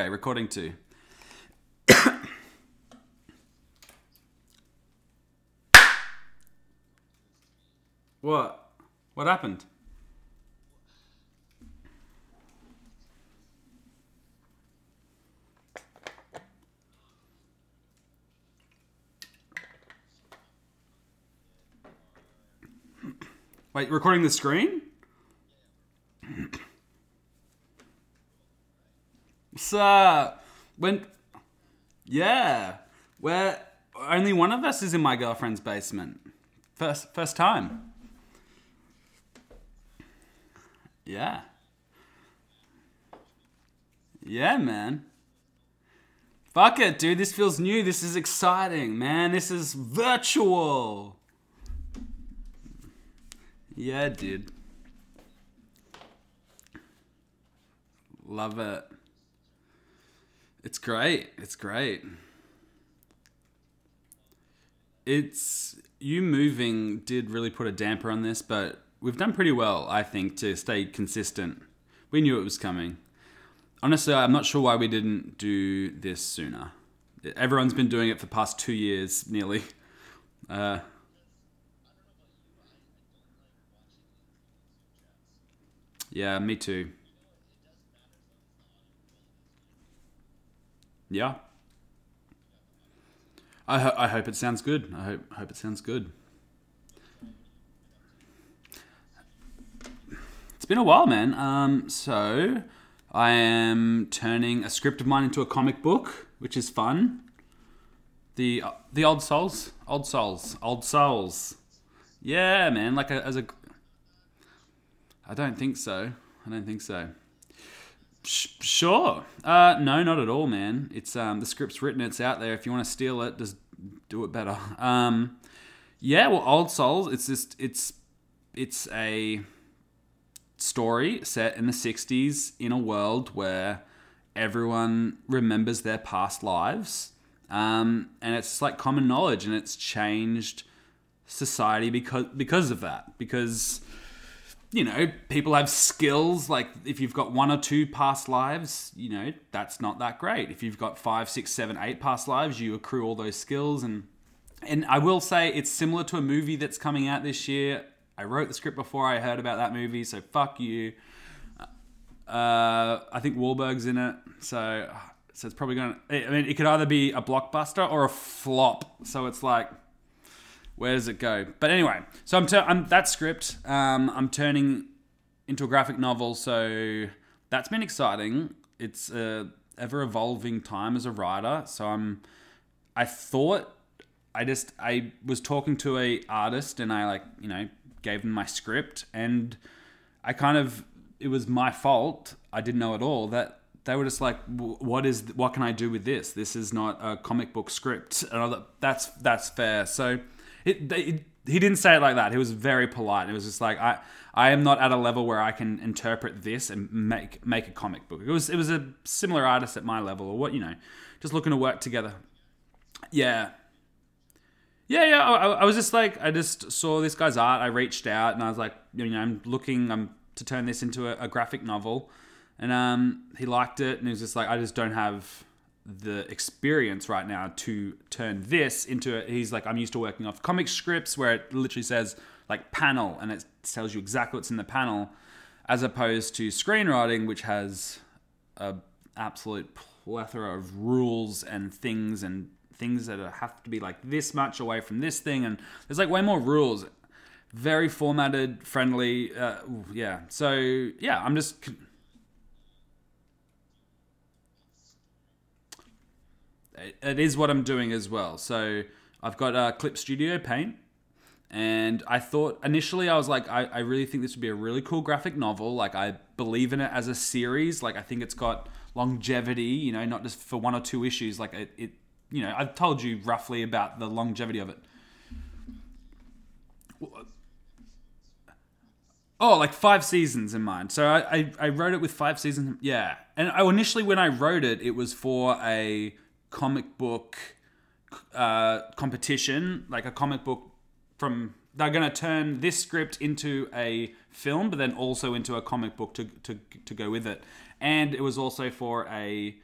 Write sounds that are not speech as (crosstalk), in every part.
Okay, recording two. what? What happened? Wait, recording the screen? So, when. Yeah. Where only one of us is in my girlfriend's basement. First, first time. Yeah. Yeah, man. Fuck it, dude. This feels new. This is exciting, man. This is virtual. Yeah, dude. Love it. It's great. It's great. It's you moving did really put a damper on this, but we've done pretty well, I think, to stay consistent. We knew it was coming. Honestly, I'm not sure why we didn't do this sooner. Everyone's been doing it for past two years, nearly. (laughs) Uh, yeah, me too. Yeah. I, ho- I hope it sounds good. I hope, hope it sounds good. It's been a while, man. Um, so I am turning a script of mine into a comic book, which is fun. The the old souls, old souls, old souls. Yeah, man. Like a, as a. I don't think so. I don't think so. Sure. Uh, no, not at all, man. It's um, the script's written. It's out there. If you want to steal it, just do it better. (laughs) Um, yeah. Well, Old Souls. It's just it's it's a story set in the '60s in a world where everyone remembers their past lives, um, and it's like common knowledge, and it's changed society because because of that. Because you know, people have skills. Like if you've got one or two past lives, you know, that's not that great. If you've got five, six, seven, eight past lives, you accrue all those skills. And and I will say it's similar to a movie that's coming out this year. I wrote the script before I heard about that movie, so fuck you. Uh, I think Wahlberg's in it, so so it's probably gonna. I mean, it could either be a blockbuster or a flop. So it's like where does it go? But anyway, so I'm, tur- I'm that script. Um, I'm turning into a graphic novel, so that's been exciting. It's a ever evolving time as a writer. So I'm. I thought I just I was talking to a artist and I like you know gave them my script and I kind of it was my fault. I didn't know at all that they were just like, "What is? What can I do with this? This is not a comic book script." And I thought, that's that's fair. So it, it, he didn't say it like that. He was very polite. It was just like I I am not at a level where I can interpret this and make make a comic book. It was it was a similar artist at my level or what you know, just looking to work together. Yeah. Yeah, yeah. I, I was just like, I just saw this guy's art. I reached out and I was like, you know, I'm looking, I'm to turn this into a, a graphic novel, and um, he liked it, and he was just like, I just don't have the experience right now to turn this into a, he's like i'm used to working off comic scripts where it literally says like panel and it tells you exactly what's in the panel as opposed to screenwriting which has a absolute plethora of rules and things and things that have to be like this much away from this thing and there's like way more rules. Very formatted friendly uh, yeah. So yeah i'm just it is what I'm doing as well. So I've got uh, Clip Studio Paint, and I thought initially I was like, I, I really think this would be a really cool graphic novel. Like I believe in it as a series. Like I think it's got longevity. You know, not just for one or two issues. Like it, it you know, I've told you roughly about the longevity of it. Oh, like five seasons in mind. So I, I, I wrote it with five seasons. Yeah, and I, initially when I wrote it, it was for a comic book uh, competition, like a comic book from. They're going to turn this script into a film, but then also into a comic book to, to, to go with it. And it was also for a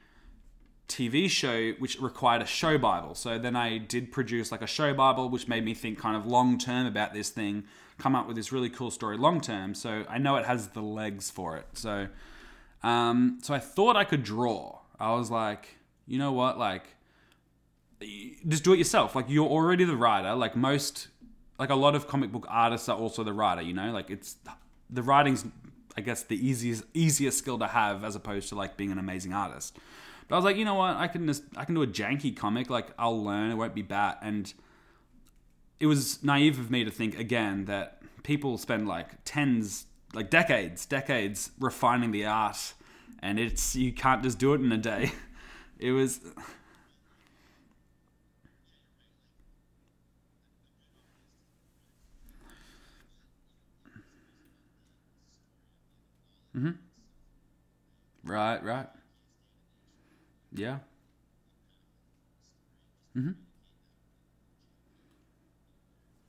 TV show which required a show Bible. So then I did produce like a show Bible, which made me think kind of long term about this thing, come up with this really cool story long term. So I know it has the legs for it. So, um, so I thought I could draw. I was like, you know what, like, just do it yourself. Like you're already the writer. Like most, like a lot of comic book artists are also the writer. You know, like it's the writing's, I guess, the easiest easiest skill to have as opposed to like being an amazing artist. But I was like, you know what? I can just I can do a janky comic. Like I'll learn. It won't be bad. And it was naive of me to think again that people spend like tens, like decades, decades refining the art, and it's you can't just do it in a day. (laughs) It was. Mm-hmm. Right, right. Yeah. Mm-hmm.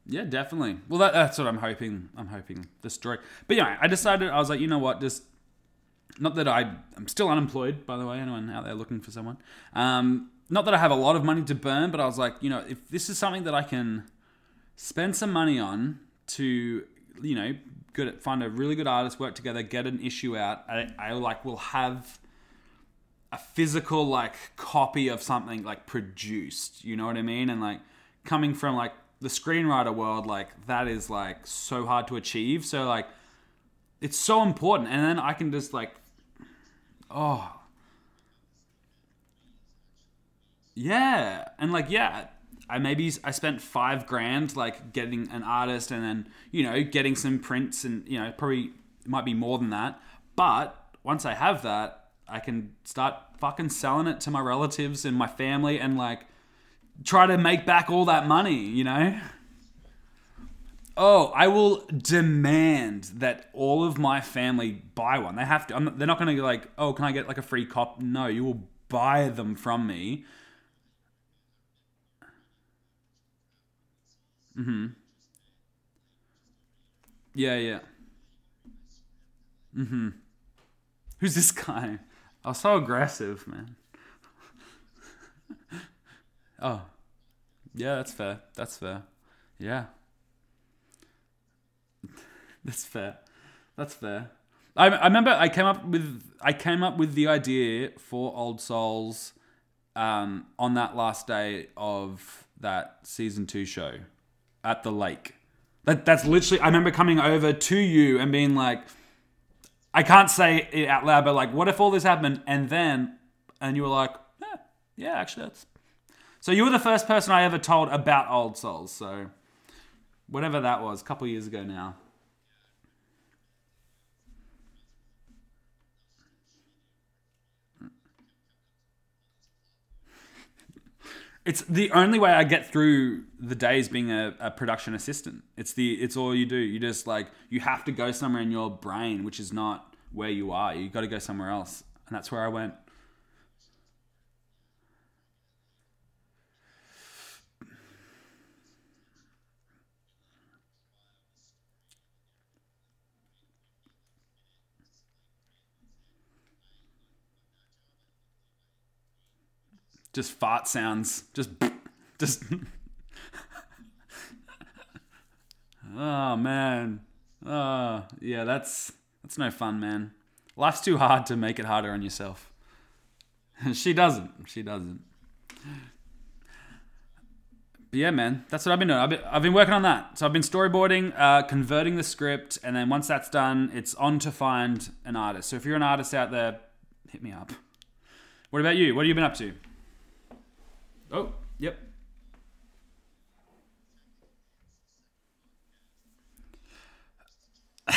Yeah, definitely. Well, that, that's what I'm hoping. I'm hoping the story. But yeah, I decided I was like, you know what, just not that I I'm still unemployed. By the way, anyone out there looking for someone. Um, not that I have a lot of money to burn, but I was like, you know, if this is something that I can spend some money on to, you know, good find a really good artist, work together, get an issue out, I, I like will have a physical like copy of something like produced. You know what I mean? And like coming from like the screenwriter world, like that is like so hard to achieve. So like it's so important. And then I can just like oh yeah. And like yeah, I maybe I spent five grand like getting an artist and then, you know, getting some prints and you know, probably might be more than that. But once I have that, I can start fucking selling it to my relatives and my family and like try to make back all that money, you know? Oh, I will demand that all of my family buy one. They have to. I'm, they're not going to be like, oh, can I get like a free cop? No, you will buy them from me. Mm-hmm. Yeah, yeah. Mm-hmm. Who's this guy? I was so aggressive, man. (laughs) oh, yeah, that's fair. That's fair. Yeah, that's fair. That's fair. I, I remember I came up with I came up with the idea for Old Souls um, on that last day of that season two show at the lake. That that's literally. I remember coming over to you and being like I can't say it out loud, but like, what if all this happened and then, and you were like, yeah, yeah, actually, that's. So you were the first person I ever told about Old Souls. So, whatever that was, a couple years ago now. It's the only way I get through the days being a, a, production assistant. It's the it's all you do. You just like you have to go somewhere in your brain, which is not where you are. You got to go somewhere else, and that's where I went. Just fart sounds. Just, (laughs) just. (laughs) oh man. Oh yeah, that's that's no fun, man. Life's too hard to make it harder on yourself. (laughs) she doesn't. She doesn't. But yeah, man, that's what I've been doing. I've been, I've been working on that. So I've been storyboarding, uh, converting the script, and then once that's done, it's on to find an artist. So if you're an artist out there, hit me up. What about you? What have you been up to? Oh, yep. (laughs)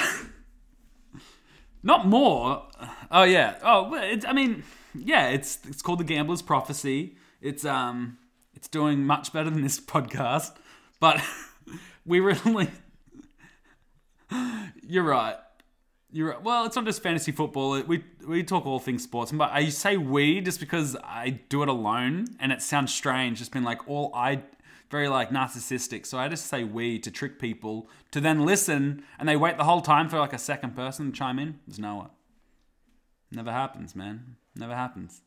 Not more. Oh yeah. Oh, it's, I mean, yeah. It's it's called the Gambler's Prophecy. It's um, it's doing much better than this (laughs) podcast, but (laughs) we really. You're right. You're well. It's not just fantasy football. We we talk all things sports, but I say we just because I do it alone, and it sounds strange. Just being like all I, very like narcissistic. So I just say we to trick people to then listen, and they wait the whole time for like a second person to chime in. There's no one. Never happens, man. Never happens.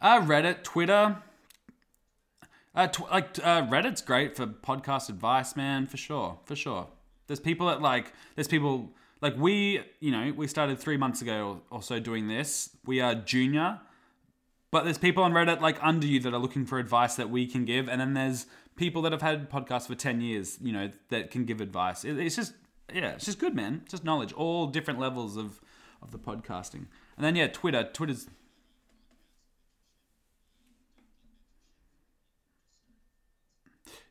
Uh, Reddit, Twitter. Uh, tw- like uh, Reddit's great for podcast advice, man, for sure, for sure. There's people that like, there's people like we, you know, we started three months ago or, or so doing this. We are junior, but there's people on Reddit like under you that are looking for advice that we can give, and then there's people that have had podcasts for ten years, you know, that can give advice. It, it's just, yeah, it's just good, man. Just knowledge, all different levels of of the podcasting, and then yeah, Twitter. Twitter's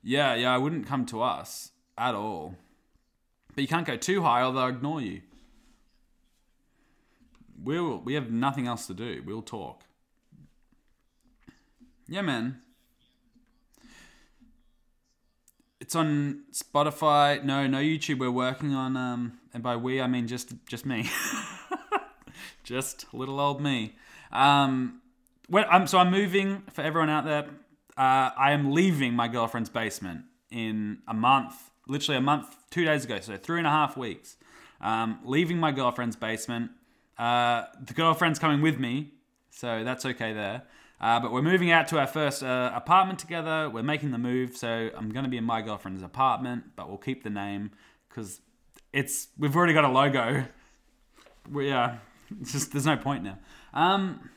Yeah, yeah, I wouldn't come to us at all. But you can't go too high or they'll ignore you. We'll we have nothing else to do. We'll talk. Yeah, man. It's on Spotify. No, no YouTube. We're working on um and by we I mean just just me. (laughs) just little old me. Um I'm so I'm moving for everyone out there uh, I am leaving my girlfriend's basement in a month, literally a month, two days ago, so three and a half weeks. Um, leaving my girlfriend's basement. Uh, the girlfriend's coming with me, so that's okay there. Uh, but we're moving out to our first uh, apartment together. We're making the move, so I'm going to be in my girlfriend's apartment, but we'll keep the name because it's we've already got a logo. We, yeah, (laughs) just there's no point now. Um,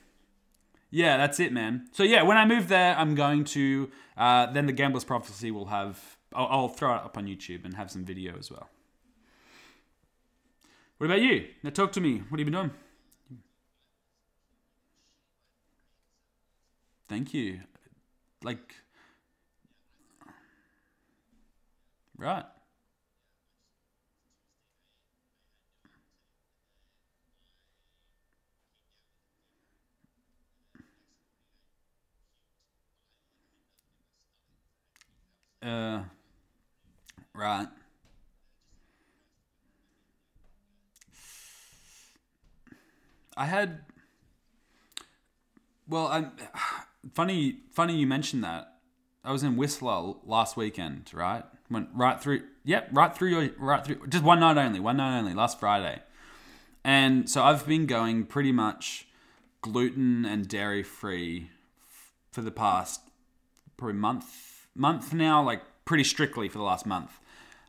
yeah, that's it, man. So yeah, when I move there, I'm going to uh, then the Gambler's Prophecy will have. I'll, I'll throw it up on YouTube and have some video as well. What about you? Now talk to me. What have you been doing? Thank you. Like, right. Uh, right. I had. Well, I'm funny. Funny you mentioned that. I was in Whistler last weekend. Right, went right through. Yep, right through your right through. Just one night only. One night only. Last Friday, and so I've been going pretty much gluten and dairy free for the past probably month month now, like pretty strictly for the last month.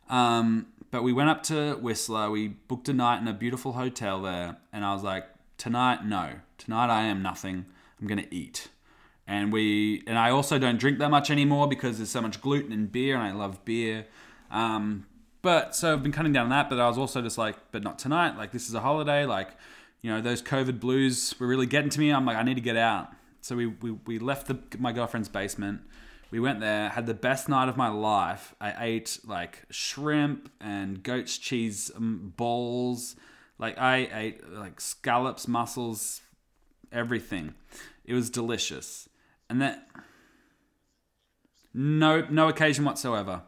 Um, but we went up to Whistler. We booked a night in a beautiful hotel there, and I was like, tonight, no, tonight I am nothing. I'm gonna eat. And we and I also don't drink that much anymore because there's so much gluten in beer, and I love beer. Um, but so I've been cutting down on that. But I was also just like, but not tonight. Like this is a holiday. Like you know those COVID blues were really getting to me. I'm like, I need to get out. So we we, we left the, my girlfriend's basement we went there, had the best night of my life. I ate like shrimp and goat's cheese um, balls. Like I ate like scallops, mussels, everything. It was delicious. And then no no occasion whatsoever.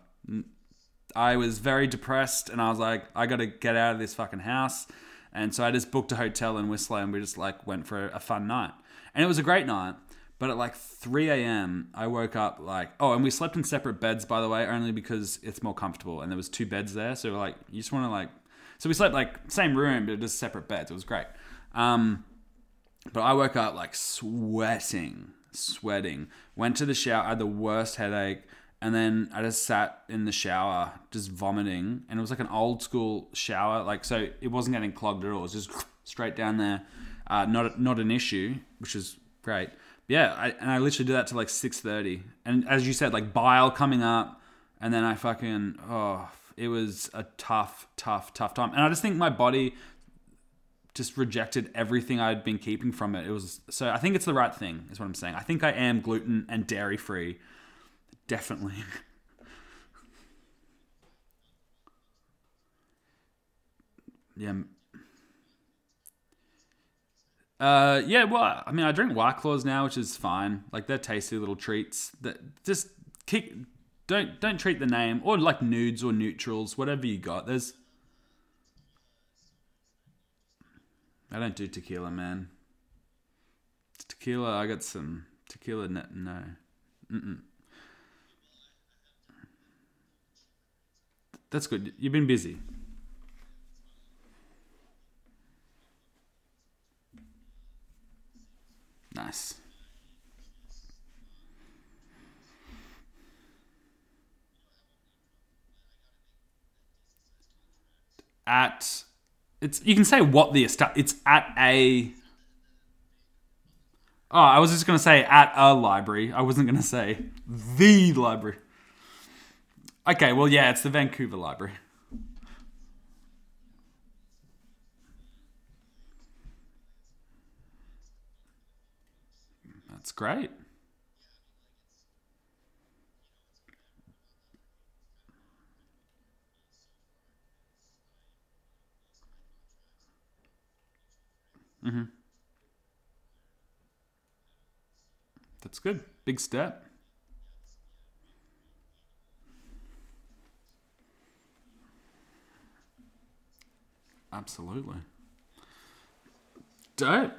I was very depressed and I was like I got to get out of this fucking house. And so I just booked a hotel in Whistler and we just like went for a fun night. And it was a great night. But at like 3 a.m., I woke up like, oh, and we slept in separate beds, by the way, only because it's more comfortable. And there was two beds there, so like, you just want to like, so we slept like same room, but just separate beds. It was great. Um, but I woke up like sweating, sweating. Went to the shower, I had the worst headache, and then I just sat in the shower, just vomiting. And it was like an old school shower, like so it wasn't getting clogged at all. It was just straight down there. Uh, not not an issue, which is great yeah, I, and I literally do that to like six thirty, and as you said, like bile coming up, and then I fucking oh, it was a tough, tough, tough time, and I just think my body just rejected everything I'd been keeping from it. It was so I think it's the right thing, is what I'm saying. I think I am gluten and dairy free, definitely. (laughs) yeah, uh, yeah, well, I mean, I drink White Claws now, which is fine. Like they're tasty little treats. That just kick. Don't don't treat the name or like nudes or neutrals, whatever you got. There's. I don't do tequila, man. Tequila, I got some tequila. No, Mm-mm. That's good. You've been busy. Nice. At it's you can say what the it's at a Oh, I was just going to say at a library. I wasn't going to say the library. Okay, well, yeah, it's the Vancouver Library. That's great. Mm-hmm. That's good. Big step. Absolutely. Dope.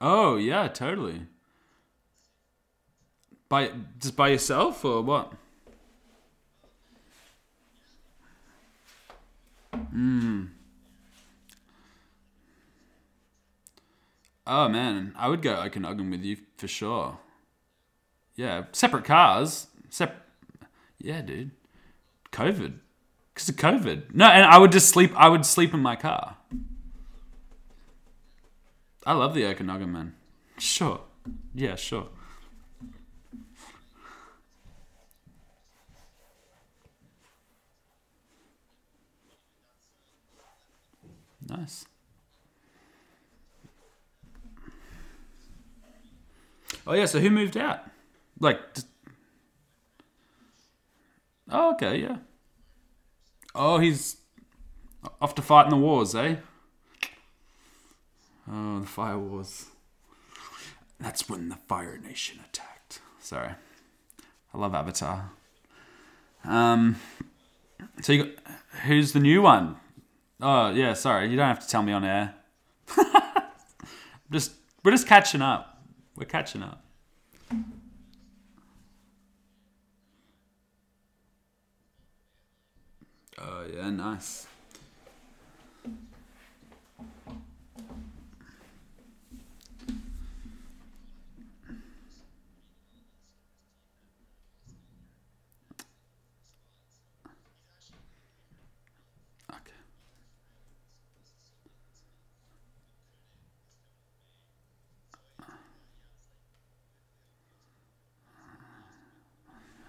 Oh yeah, totally. By just by yourself or what? Hmm. Oh man, I would go Okanagan with you for sure. Yeah, separate cars. Sep- Yeah, dude. COVID. Because of COVID. No, and I would just sleep. I would sleep in my car. I love the Okanagan, man. Sure. Yeah, sure. Nice. Oh yeah, so who moved out? Like, just... oh okay, yeah. Oh, he's off to fight in the wars, eh? Oh, the fire wars. That's when the Fire Nation attacked. Sorry, I love Avatar. Um, so you got who's the new one? Oh yeah, sorry, you don't have to tell me on air. (laughs) just we're just catching up. We're catching up. Oh yeah, nice.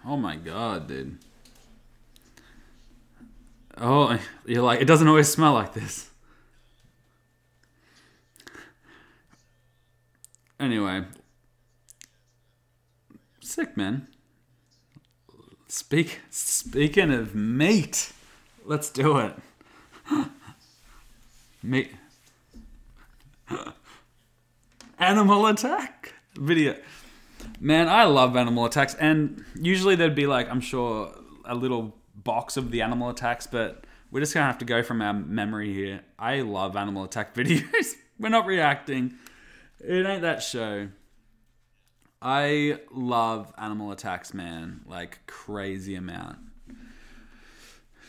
Oh my god, dude. Oh, you're like, it doesn't always smell like this. Anyway. Sick, man. Speak, speaking of meat, let's do it. (laughs) meat. (laughs) Animal attack video. Man, I love animal attacks, and usually there'd be like, I'm sure, a little box of the animal attacks, but we're just gonna have to go from our memory here. I love animal attack (laughs) videos. we're not reacting. It ain't that show. I love animal attacks, man, like crazy amount.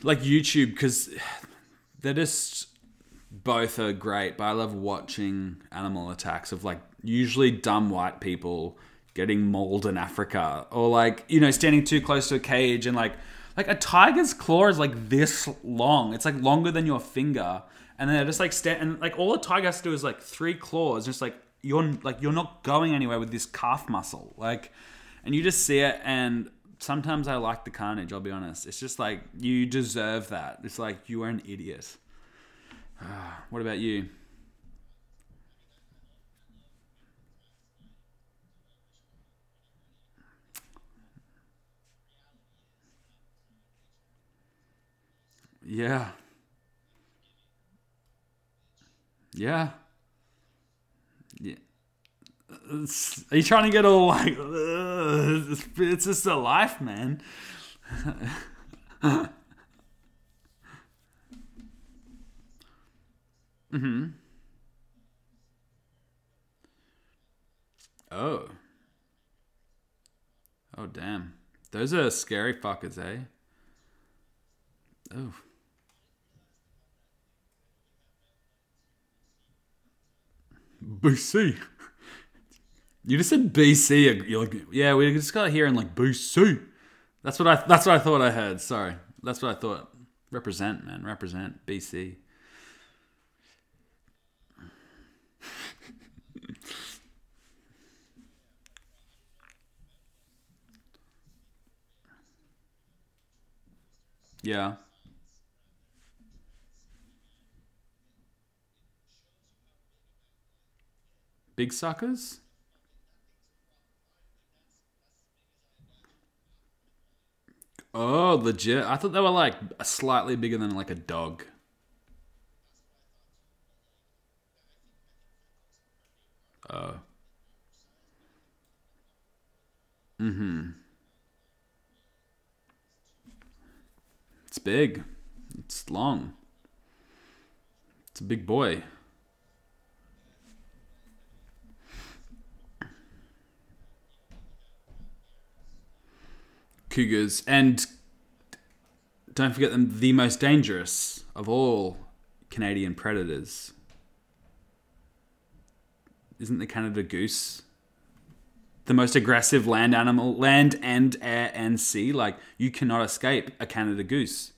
Like YouTube, because (sighs) they're just both are great, but I love watching animal attacks of like usually dumb white people getting mauled in Africa or like, you know, standing too close to a cage and like like a tiger's claw is like this long. It's like longer than your finger. And they're just like stand and like all a tiger has to do is like three claws, just like you're like you're not going anywhere with this calf muscle. Like and you just see it and sometimes I like the carnage, I'll be honest. It's just like you deserve that. It's like you are an idiot. (sighs) what about you? Yeah. Yeah. Yeah. Are you trying to get all like, "Ugh, it's, it's just a life, man? (laughs) Hmm Oh. Oh, damn. Those are scary fuckers, eh? Oh. BC. You just said BC. You're like, yeah, we just got here in like BC. That's what I. That's what I thought I heard. Sorry. That's what I thought. Represent, man. Represent BC. (laughs) yeah. Big suckers? Oh, legit. I thought they were like slightly bigger than like a dog. Oh. Mm-hmm. It's big. It's long. It's a big boy. Cougars, and don't forget them, the most dangerous of all Canadian predators. Isn't the Canada goose the most aggressive land animal, land and air and sea? Like, you cannot escape a Canada goose.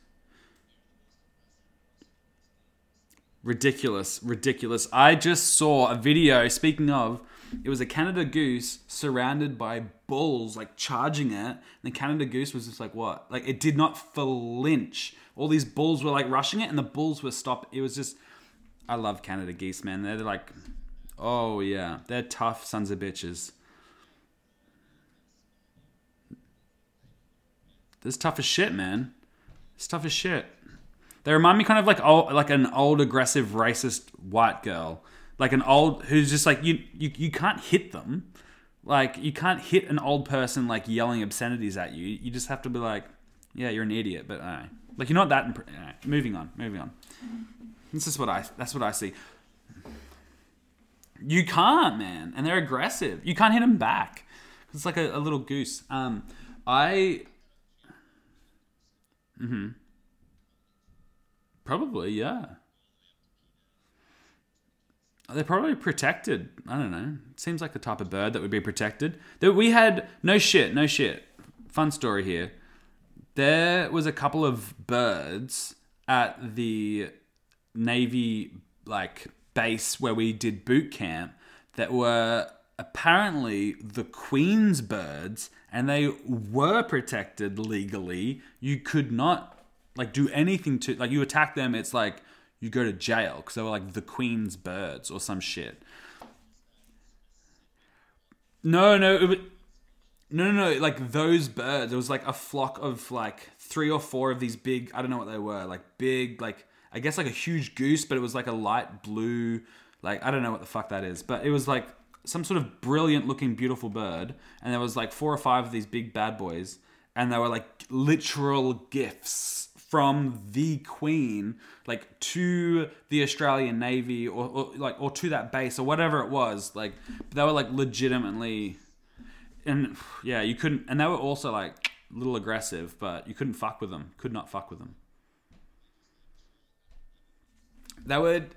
Ridiculous, ridiculous. I just saw a video, speaking of, it was a Canada goose surrounded by bulls, like charging it. And the Canada goose was just like, what? Like, it did not flinch. All these bulls were like rushing it, and the bulls were stopped. It was just, I love Canada geese, man. They're like, oh yeah, they're tough sons of bitches. This is tough as shit, man. It's tough as shit. They remind me kind of like old, like an old aggressive racist white girl like an old who's just like you you, you can't hit them. Like you can't hit an old person like yelling obscenities at you. You just have to be like yeah you're an idiot but uh, like you're not that imp- uh, moving on moving on. This is what i that's what i see. You can't man and they're aggressive. You can't hit them back. It's like a, a little goose. Um i mm-hmm. Probably yeah they're probably protected. I don't know. Seems like the type of bird that would be protected. That we had no shit, no shit. Fun story here. There was a couple of birds at the Navy like base where we did boot camp that were apparently the Queen's birds and they were protected legally. You could not like do anything to like you attack them, it's like you go to jail because they were like the Queen's birds or some shit. No, no, it was, no, no, no. Like those birds, it was like a flock of like three or four of these big. I don't know what they were. Like big, like I guess like a huge goose, but it was like a light blue. Like I don't know what the fuck that is, but it was like some sort of brilliant looking, beautiful bird, and there was like four or five of these big bad boys, and they were like literal gifts from the Queen, like to the Australian Navy or, or, like or to that base or whatever it was. Like they were like legitimately, and yeah, you couldn't. And they were also like a little aggressive, but you couldn't fuck with them. Could not fuck with them. They would.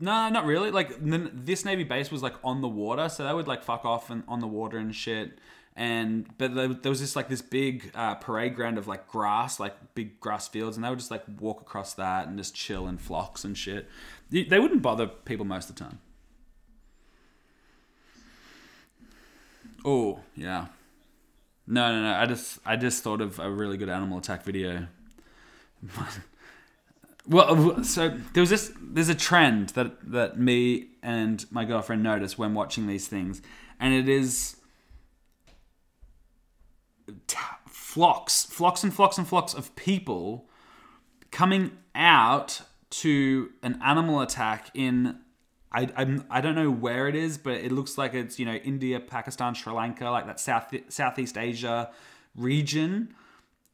No, not really. Like this Navy base was like on the water, so they would like fuck off and on the water and shit and but there, was just like this big uh, parade ground of like grass, like big grass fields, and they would just like walk across that and just chill in flocks and shit. They wouldn't bother people most of the time. Oh yeah, no no no. I just I just thought of a really good animal attack video. (laughs) well, so there was this. There's a trend that that me and my girlfriend noticed when watching these things, and it is t- flocks, flocks and flocks and flocks of people coming out to an animal attack in I, I'm, I don't know where it is, but it looks like it's you know India, Pakistan, Sri Lanka, like that South Southeast Asia region.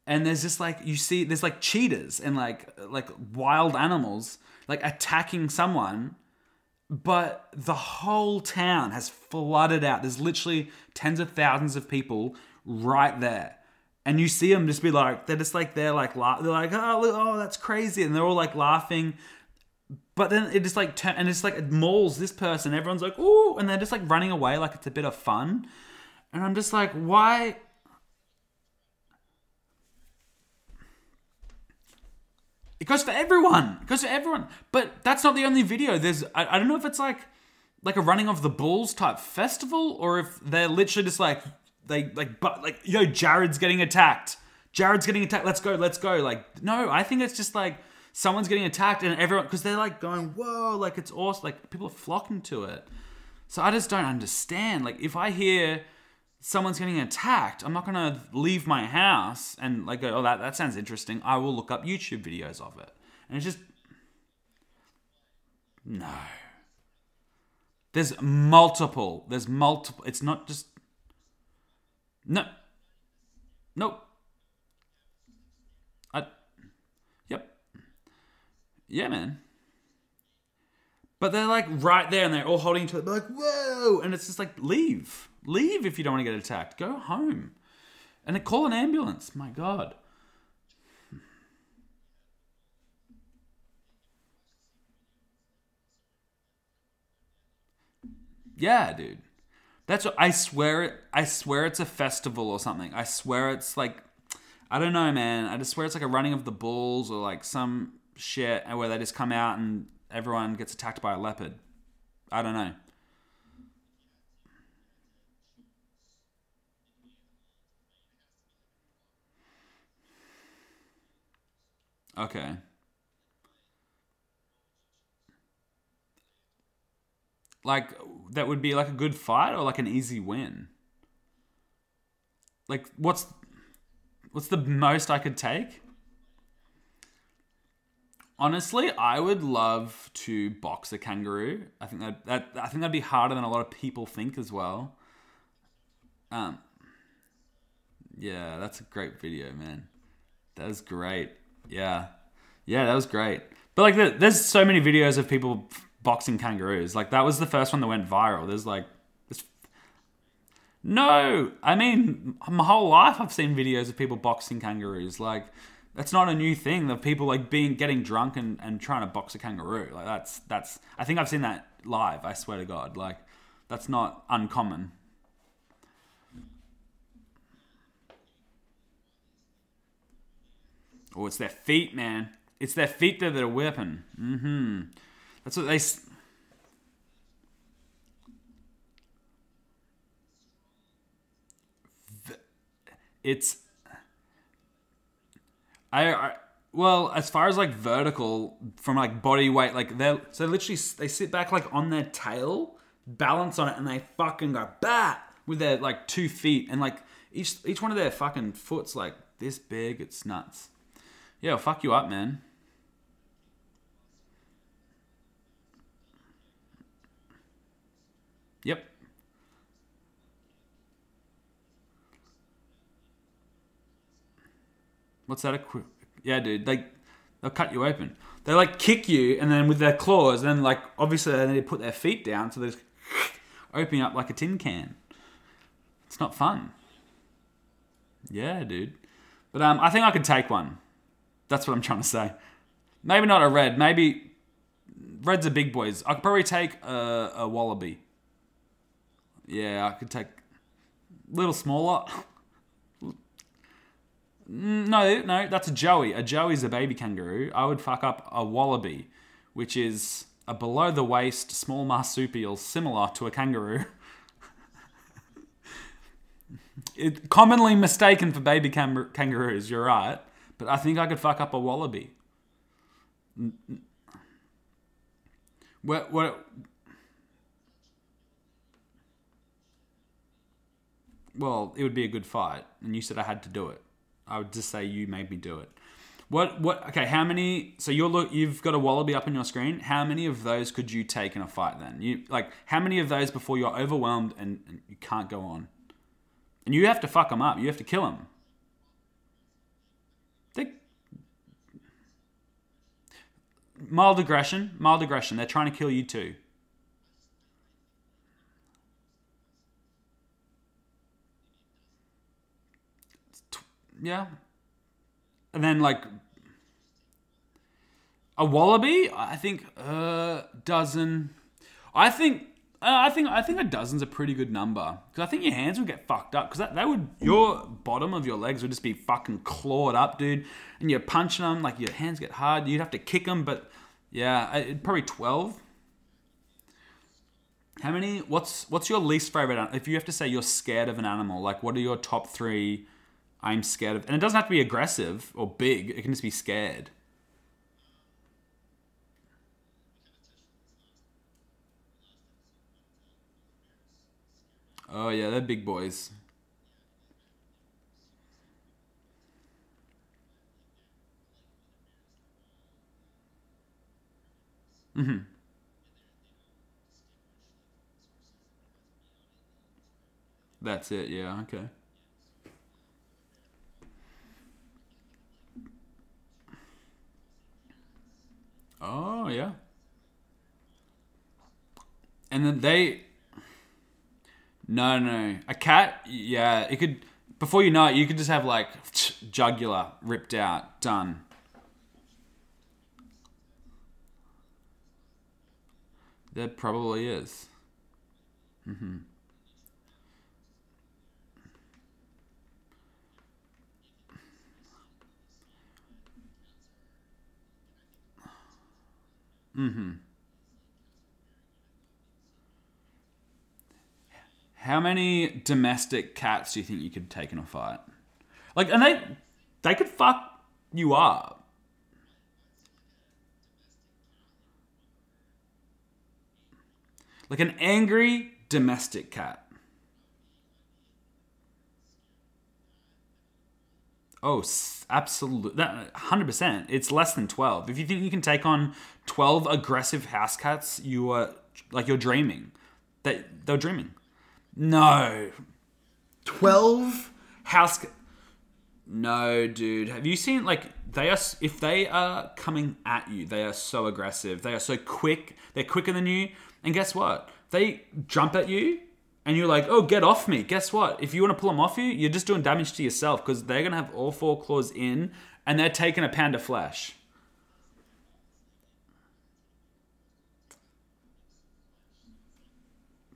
And there's just like you see, there's like cheetahs and like like wild animals like attacking someone, but the whole town has flooded out. There's literally tens of thousands of people right there. And you see them just be like, they're just like, they're like, they're like, oh, look, oh, that's crazy. And they're all like laughing. But then it just like, turn- and it's like, it mauls this person. Everyone's like, oh And they're just like running away like it's a bit of fun. And I'm just like, why? It goes for everyone. It goes for everyone. But that's not the only video. There's, I, I don't know if it's like, like a running of the bulls type festival, or if they're literally just like, they like but like yo Jared's getting attacked. Jared's getting attacked. Let's go. Let's go. Like no, I think it's just like someone's getting attacked and everyone because they're like going whoa like it's awesome like people are flocking to it. So I just don't understand. Like if I hear someone's getting attacked, I'm not gonna leave my house and like go, oh that that sounds interesting. I will look up YouTube videos of it. And it's just no. There's multiple. There's multiple. It's not just no. Nope. I. Yep. Yeah, man. But they're like right there and they're all holding each other. They're like, whoa! And it's just like, leave. Leave if you don't want to get attacked. Go home. And they call an ambulance. My God. Yeah, dude. That's what I swear it I swear it's a festival or something. I swear it's like I don't know, man. I just swear it's like a running of the bulls or like some shit where they just come out and everyone gets attacked by a leopard. I don't know. Okay. Like that would be like a good fight or like an easy win. Like what's what's the most I could take? Honestly, I would love to box a kangaroo. I think that, that I think that'd be harder than a lot of people think as well. Um, yeah, that's a great video, man. That was great. Yeah, yeah, that was great. But like, there's so many videos of people boxing kangaroos. Like that was the first one that went viral. There's like. No, I mean my whole life I've seen videos of people boxing kangaroos. Like that's not a new thing. The people like being getting drunk and, and trying to box a kangaroo. Like that's that's. I think I've seen that live. I swear to God. Like that's not uncommon. Oh, it's their feet, man. It's their feet that are whipping. Mm-hmm. That's what they. It's. I, I well, as far as like vertical from like body weight, like they're so literally they sit back like on their tail, balance on it, and they fucking go bat with their like two feet, and like each each one of their fucking foot's like this big. It's nuts. Yeah, fuck you up, man. Yep. What's that? Yeah, dude. Like they'll cut you open. They like kick you, and then with their claws, then like obviously they need to put their feet down, so they're just (laughs) opening up like a tin can. It's not fun. Yeah, dude. But um, I think I could take one. That's what I'm trying to say. Maybe not a red. Maybe reds are big boys. I could probably take a, a wallaby. Yeah, I could take a little smaller. Mm, no, no, that's a joey. A joey's a baby kangaroo. I would fuck up a wallaby, which is a below the waist small marsupial similar to a kangaroo. (laughs) it commonly mistaken for baby kang- kangaroos. You're right, but I think I could fuck up a wallaby. What what well, it would be a good fight, and you said I had to do it. I would just say you made me do it. What what? Okay, how many? So you're look. You've got a wallaby up on your screen. How many of those could you take in a fight? Then you like how many of those before you're overwhelmed and, and you can't go on, and you have to fuck them up. You have to kill them. They, mild aggression. Mild aggression. They're trying to kill you too. Yeah. And then like a wallaby, I think a dozen. I think Uh, I think I think a dozen's a pretty good number because I think your hands would get fucked up because that, that would your bottom of your legs would just be fucking clawed up, dude. And you're punching them like your hands get hard. You'd have to kick them, but yeah, probably twelve. How many? What's what's your least favorite? If you have to say you're scared of an animal, like what are your top three? I'm scared of, and it doesn't have to be aggressive or big. It can just be scared. Oh yeah, they're big boys. Mm-hmm. That's it. Yeah. Okay. Oh yeah. And then they. No, no, a cat. Yeah, it could. Before you know it, you could just have like (tsk) jugular ripped out, done. There probably is. Mm-hmm. Mm-hmm. How many domestic cats do you think you could take in a fight? Like, and they they could fuck you up. Like an angry domestic cat. Oh, absolutely. That 100%. It's less than 12. If you think you can take on 12 aggressive house cats, you are like you're dreaming. They they're dreaming. No. 12 house No, dude. Have you seen like they are if they are coming at you, they are so aggressive. They are so quick. They're quicker than you. And guess what? They jump at you and you're like, "Oh, get off me." Guess what? If you want to pull them off you, you're just doing damage to yourself because they're going to have all four claws in and they're taking a pound of flesh.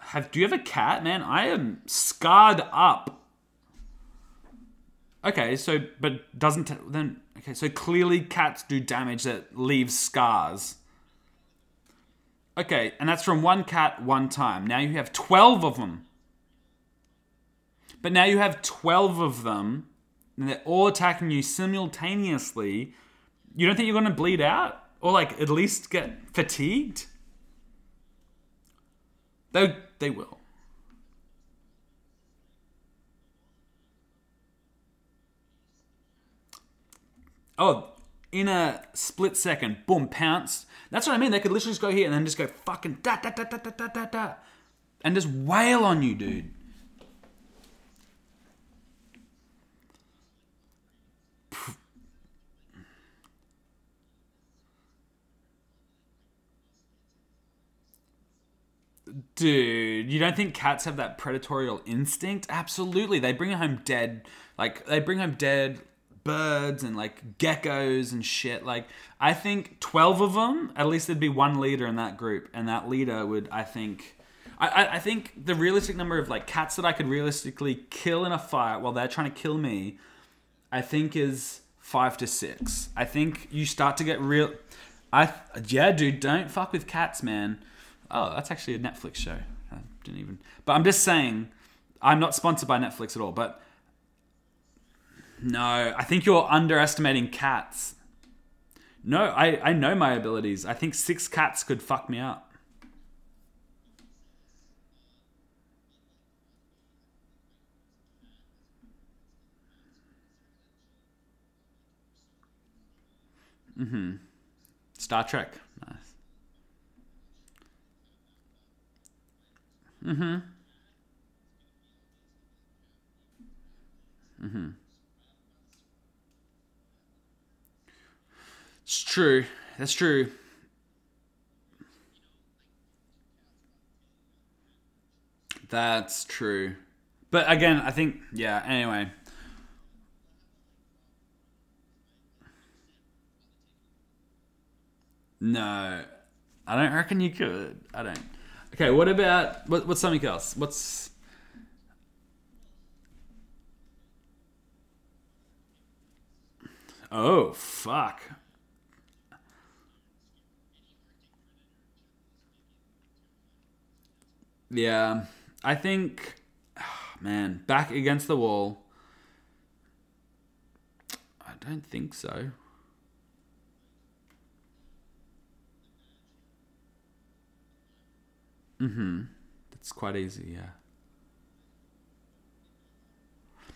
Have do you have a cat, man? I am scarred up. Okay, so but doesn't then okay, so clearly cats do damage that leaves scars. Okay, and that's from one cat one time. Now you have 12 of them. But now you have 12 of them and they're all attacking you simultaneously. You don't think you're going to bleed out or like at least get fatigued? They they will. Oh, in a split second, boom, pounced. That's what I mean. They could literally just go here and then just go fucking da da da da da da da da, and just wail on you, dude. Dude, you don't think cats have that predatorial instinct? Absolutely. They bring home dead, like, they bring home dead birds and, like, geckos and shit. Like, I think 12 of them, at least there'd be one leader in that group. And that leader would, I think. I, I, I think the realistic number of, like, cats that I could realistically kill in a fight while they're trying to kill me, I think is five to six. I think you start to get real. I yeah, dude, don't fuck with cats, man. Oh, that's actually a Netflix show. I didn't even. But I'm just saying, I'm not sponsored by Netflix at all. But no, I think you're underestimating cats. No, I I know my abilities. I think six cats could fuck me up. Mm-hmm. Star Trek. Nice. It's true. That's true. That's true. But again, I think yeah, anyway. No. I don't reckon you could. I don't. Okay, what about what, what's something else? What's Oh fuck. Yeah, I think, man, back against the wall. I don't think so. Mm-hmm. That's quite easy, yeah.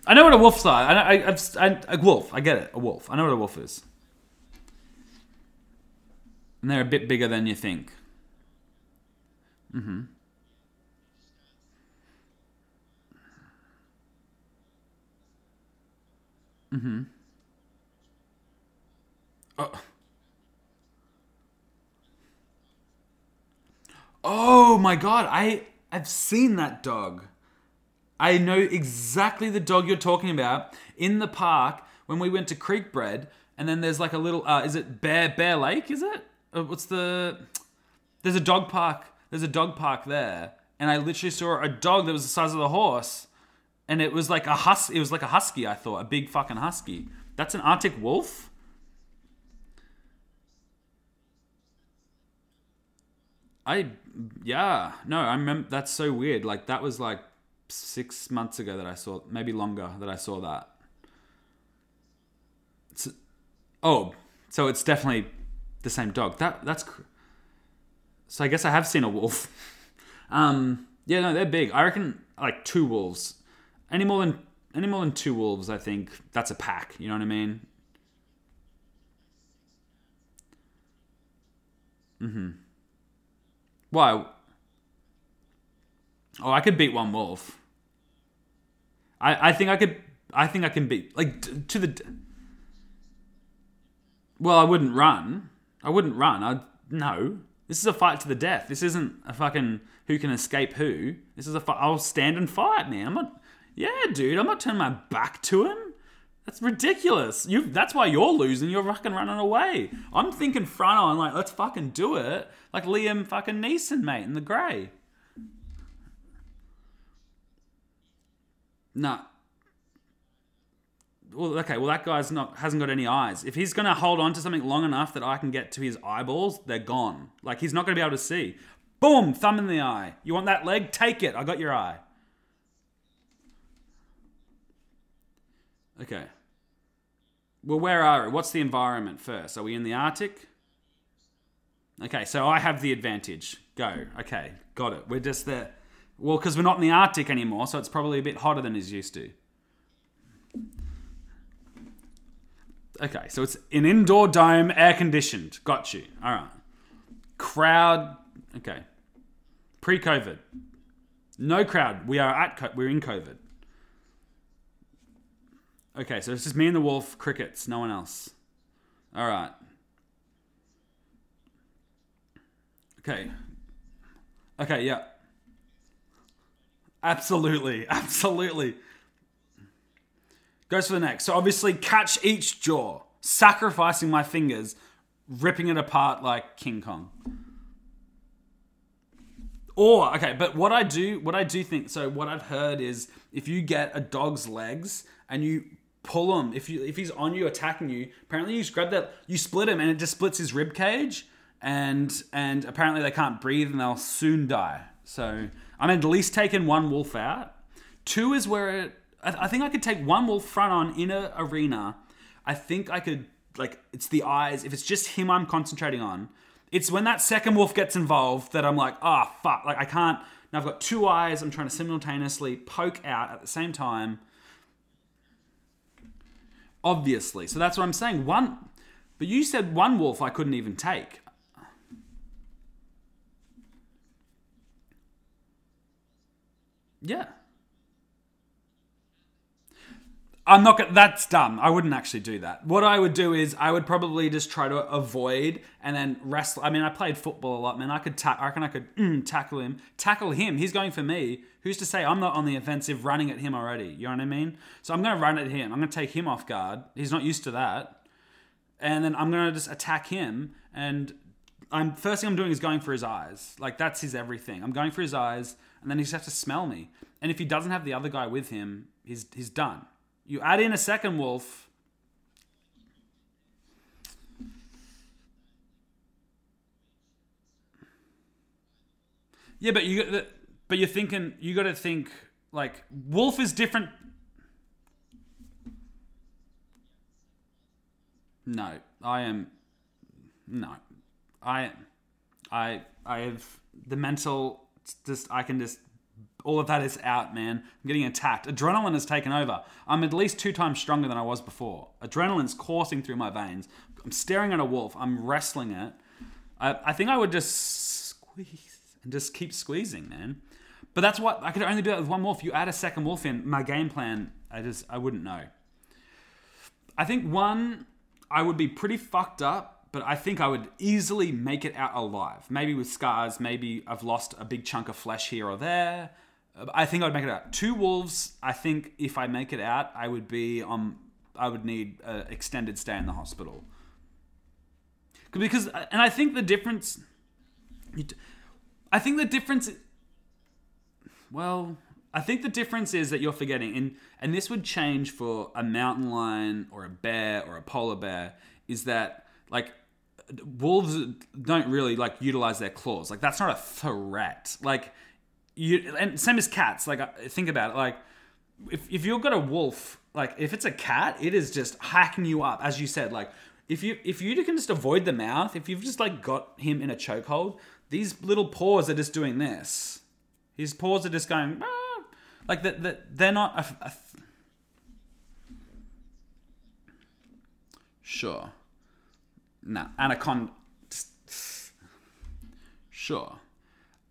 I know what a wolf's like. I, I, I've, I, a wolf. I get it. A wolf. I know what a wolf is. And they're a bit bigger than you think. Mm-hmm. Mm-hmm. Oh. oh my god, I I've seen that dog. I know exactly the dog you're talking about in the park when we went to Creekbred, and then there's like a little uh, is it Bear Bear Lake? Is it? Uh, what's the? There's a dog park. There's a dog park there, and I literally saw a dog that was the size of the horse, and it was like a hus. It was like a husky. I thought a big fucking husky. That's an Arctic wolf. I yeah no I remember that's so weird like that was like six months ago that I saw maybe longer that I saw that. Oh, so it's definitely the same dog. That that's so I guess I have seen a wolf. (laughs) um, yeah, no, they're big. I reckon like two wolves. Any more than any more than two wolves, I think that's a pack. You know what I mean? Mm-hmm. Why? Oh, I could beat one wolf. I, I think I could. I think I can beat like to the. Well, I wouldn't run. I wouldn't run. I no. This is a fight to the death. This isn't a fucking who can escape who. This is a fight. I'll stand and fight, man. I'm not. Yeah, dude. I'm not turning my back to him. That's ridiculous. You. That's why you're losing. You're fucking running away. I'm thinking front on like let's fucking do it. Like Liam fucking Neeson, mate, in the grey. No. Well, okay. Well, that guy's not hasn't got any eyes. If he's gonna hold on to something long enough that I can get to his eyeballs, they're gone. Like he's not gonna be able to see. Boom! Thumb in the eye. You want that leg? Take it. I got your eye. Okay. Well, where are we? What's the environment first? Are we in the Arctic? Okay, so I have the advantage. Go. Okay, got it. We're just there. Well, because we're not in the Arctic anymore, so it's probably a bit hotter than it's used to. Okay, so it's an indoor dome, air conditioned. Got you. All right. Crowd. Okay. Pre COVID. No crowd. We are at. Co- we're in COVID. Okay, so it's just me and the wolf, crickets, no one else. All right. Okay. Okay, yeah. Absolutely, (laughs) absolutely. Goes for the next. So obviously, catch each jaw, sacrificing my fingers, ripping it apart like King Kong. Or okay, but what I do, what I do think, so what I've heard is if you get a dog's legs and you pull him, if you if he's on you attacking you, apparently you just grab that, you split him, and it just splits his rib cage, and and apparently they can't breathe and they'll soon die. So I'm at least taking one wolf out. Two is where it, I, I think I could take one wolf front on in a arena. I think I could like it's the eyes. If it's just him, I'm concentrating on. It's when that second wolf gets involved that I'm like, ah, oh, fuck. Like I can't. Now I've got two eyes. I'm trying to simultaneously poke out at the same time. Obviously, so that's what I'm saying. One, but you said one wolf I couldn't even take. Yeah. I'm not gonna, that's dumb. I wouldn't actually do that. What I would do is I would probably just try to avoid and then wrestle. I mean, I played football a lot, man. I could, ta- I reckon I could mm, tackle him, tackle him. He's going for me. Who's to say I'm not on the offensive running at him already? You know what I mean? So I'm gonna run at him. I'm gonna take him off guard. He's not used to that, and then I'm gonna just attack him and I'm first thing I'm doing is going for his eyes. Like that's his everything. I'm going for his eyes, and then he just has to smell me. And if he doesn't have the other guy with him, he's he's done. You add in a second wolf. Yeah, but you but you're thinking you got to think like wolf is different. No, I am no. I I I have the mental just I can just all of that is out, man. I'm getting attacked. Adrenaline has taken over. I'm at least two times stronger than I was before. Adrenaline's coursing through my veins. I'm staring at a wolf. I'm wrestling it. I, I think I would just squeeze and just keep squeezing, man. But that's what I could only do that with one wolf. You add a second wolf in, my game plan, I just I wouldn't know. I think one, I would be pretty fucked up but I think I would easily make it out alive. Maybe with scars, maybe I've lost a big chunk of flesh here or there. I think I'd make it out. Two wolves. I think if I make it out, I would be on. I would need an extended stay in the hospital. Because, and I think the difference. I think the difference. Well, I think the difference is that you're forgetting, and and this would change for a mountain lion or a bear or a polar bear. Is that like wolves don't really like utilize their claws. Like that's not a threat. Like you and same as cats. Like uh, think about it. Like if if you've got a wolf, like if it's a cat, it is just hacking you up. As you said, like if you if you can just avoid the mouth, if you've just like got him in a chokehold, these little paws are just doing this. His paws are just going ah. like that. That they're not a, a Sure. No, anaconda. (sighs) Sure.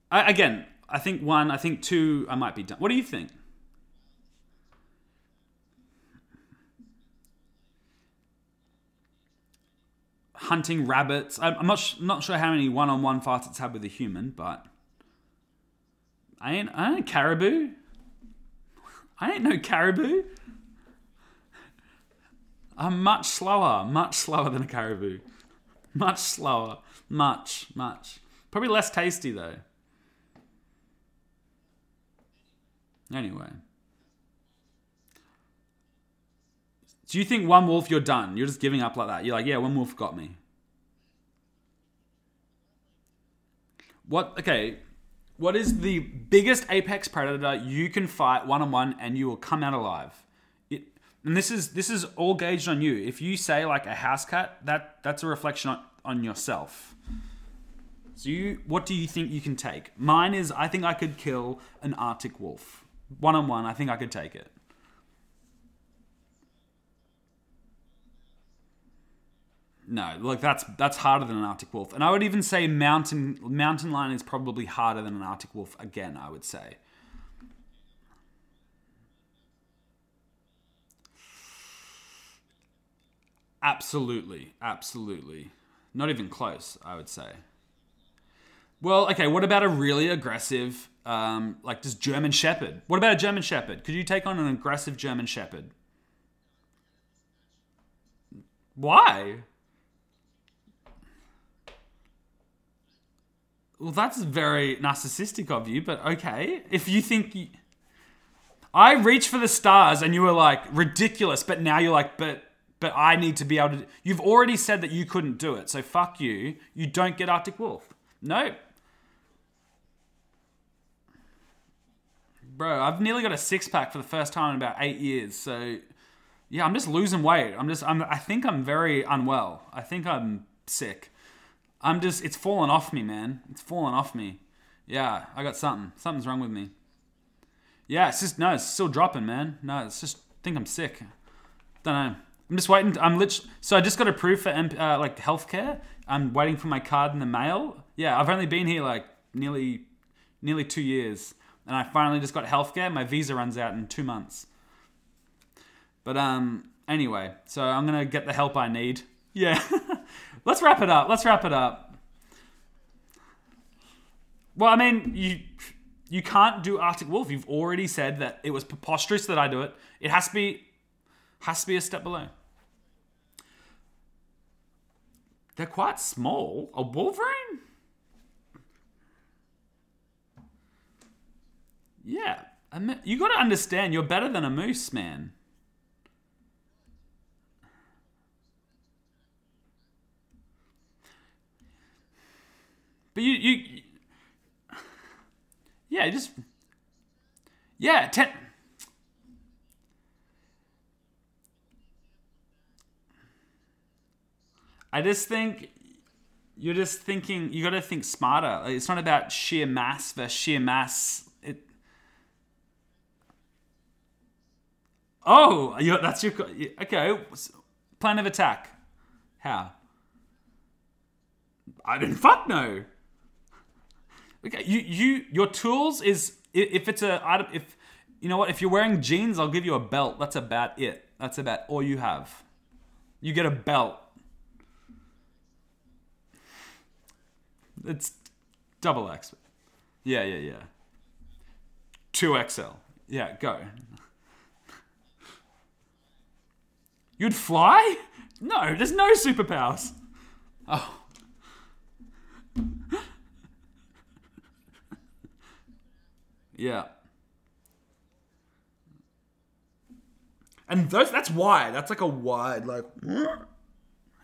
I, again, I think one. I think two. I might be done. What do you think? Hunting rabbits. I'm not sh- not sure how many one-on-one fights it's had with a human, but I ain't I ain't caribou. I ain't no caribou. I'm much slower, much slower than a caribou. Much slower. Much, much. Probably less tasty though. Anyway. Do you think one wolf you're done? You're just giving up like that. You're like, yeah, one wolf got me. What okay, what is the biggest apex predator you can fight one on one and you will come out alive? and this is this is all gauged on you. If you say like a house cat, that that's a reflection on, on yourself. So you, what do you think you can take? Mine is I think I could kill an Arctic wolf one on one. I think I could take it. No, like that's that's harder than an Arctic wolf, and I would even say mountain mountain lion is probably harder than an Arctic wolf. Again, I would say. Absolutely, absolutely. Not even close, I would say. Well, okay, what about a really aggressive, um, like just German Shepherd? What about a German Shepherd? Could you take on an aggressive German Shepherd? Why? Well, that's very narcissistic of you, but okay. If you think you... I reached for the stars and you were like, ridiculous, but now you're like, but but I need to be able to. You've already said that you couldn't do it, so fuck you. You don't get Arctic Wolf. No. Bro, I've nearly got a six pack for the first time in about eight years, so yeah, I'm just losing weight. I'm just, I'm, I think I'm very unwell. I think I'm sick. I'm just, it's fallen off me, man. It's fallen off me. Yeah, I got something. Something's wrong with me. Yeah, it's just, no, it's still dropping, man. No, it's just, I think I'm sick. Don't know. I'm just waiting. I'm literally. So I just got approved for uh, like healthcare. I'm waiting for my card in the mail. Yeah, I've only been here like nearly, nearly two years, and I finally just got healthcare. My visa runs out in two months. But um, anyway, so I'm gonna get the help I need. Yeah, (laughs) let's wrap it up. Let's wrap it up. Well, I mean, you you can't do Arctic Wolf. You've already said that it was preposterous that I do it. It has to be has to be a step below. They're quite small. A wolverine? Yeah. You got to understand, you're better than a moose, man. But you, you, yeah, just, yeah, ten. I just think you're just thinking. You got to think smarter. Like, it's not about sheer mass versus sheer mass. It. Oh, you that's your okay. Plan of attack. How? I didn't (laughs) fuck no. Okay, you you your tools is if it's a item if you know what if you're wearing jeans I'll give you a belt. That's about it. That's about all you have. You get a belt. It's double X. Yeah, yeah, yeah. Two XL. Yeah, go. You'd fly? No, there's no superpowers. Oh. Yeah. And those that's wide. That's like a wide like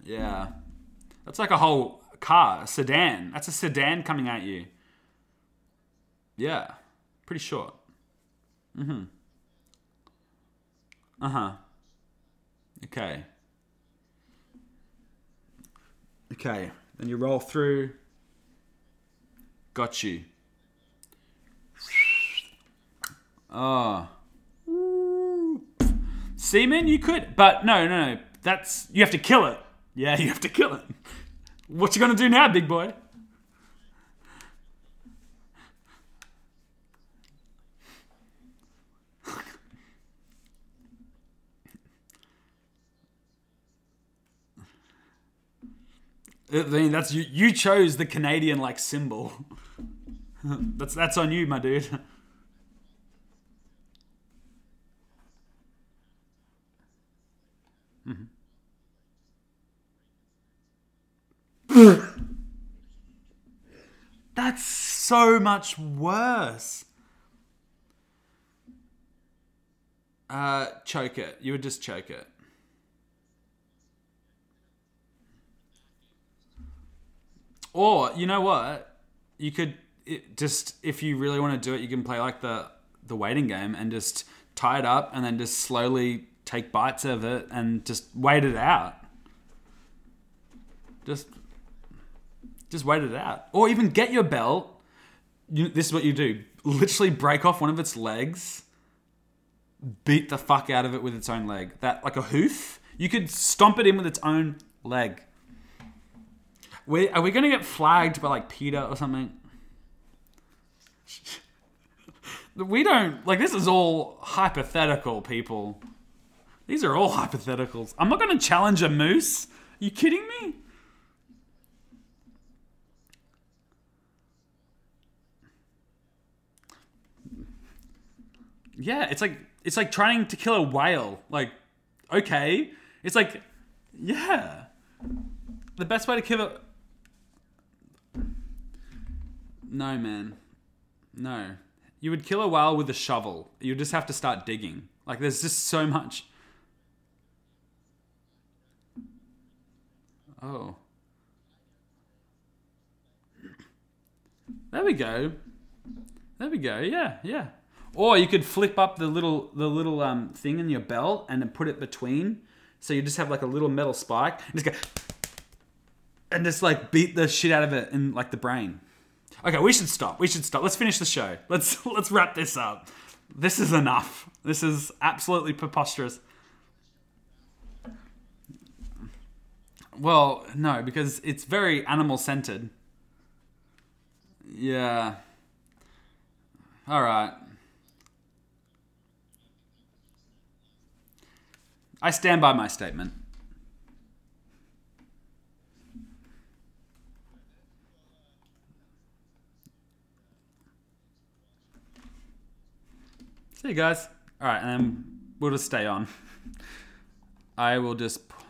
Yeah. That's like a whole car, a sedan. That's a sedan coming at you. Yeah. Pretty short. Mm Mhm. Uh-huh. Okay. Okay. Then you roll through. Got you. Oh. Seaman, you could, but no, no, no. That's you have to kill it. Yeah, (laughs) you have to kill it. What you gonna do now, big boy? I mean, that's you. You chose the Canadian like symbol. (laughs) that's that's on you, my dude. That's so much worse. Uh, choke it. You would just choke it. Or you know what? You could it just if you really want to do it, you can play like the the waiting game and just tie it up and then just slowly take bites of it and just wait it out. Just just wait it out. Or even get your belt. You, this is what you do. Literally break off one of its legs, beat the fuck out of it with its own leg. That like a hoof. You could stomp it in with its own leg. Are we gonna get flagged by like PETA or something? (laughs) We don't like this is all hypothetical, people. These are all hypotheticals. I'm not gonna challenge a moose. Are you kidding me? Yeah, it's like it's like trying to kill a whale. Like, okay, it's like, yeah, the best way to kill it. No, man, no. You would kill a whale with a shovel. You'd just have to start digging. Like, there's just so much. Oh. There we go. There we go. Yeah, yeah. Or you could flip up the little the little um thing in your belt and then put it between, so you just have like a little metal spike and just go and just like beat the shit out of it in like the brain. Okay, we should stop. We should stop. Let's finish the show. Let's (laughs) let's wrap this up. This is enough. This is absolutely preposterous. Well, no, because it's very animal centered. Yeah. All right. I stand by my statement. See you guys. All right, and then we'll just stay on. I will just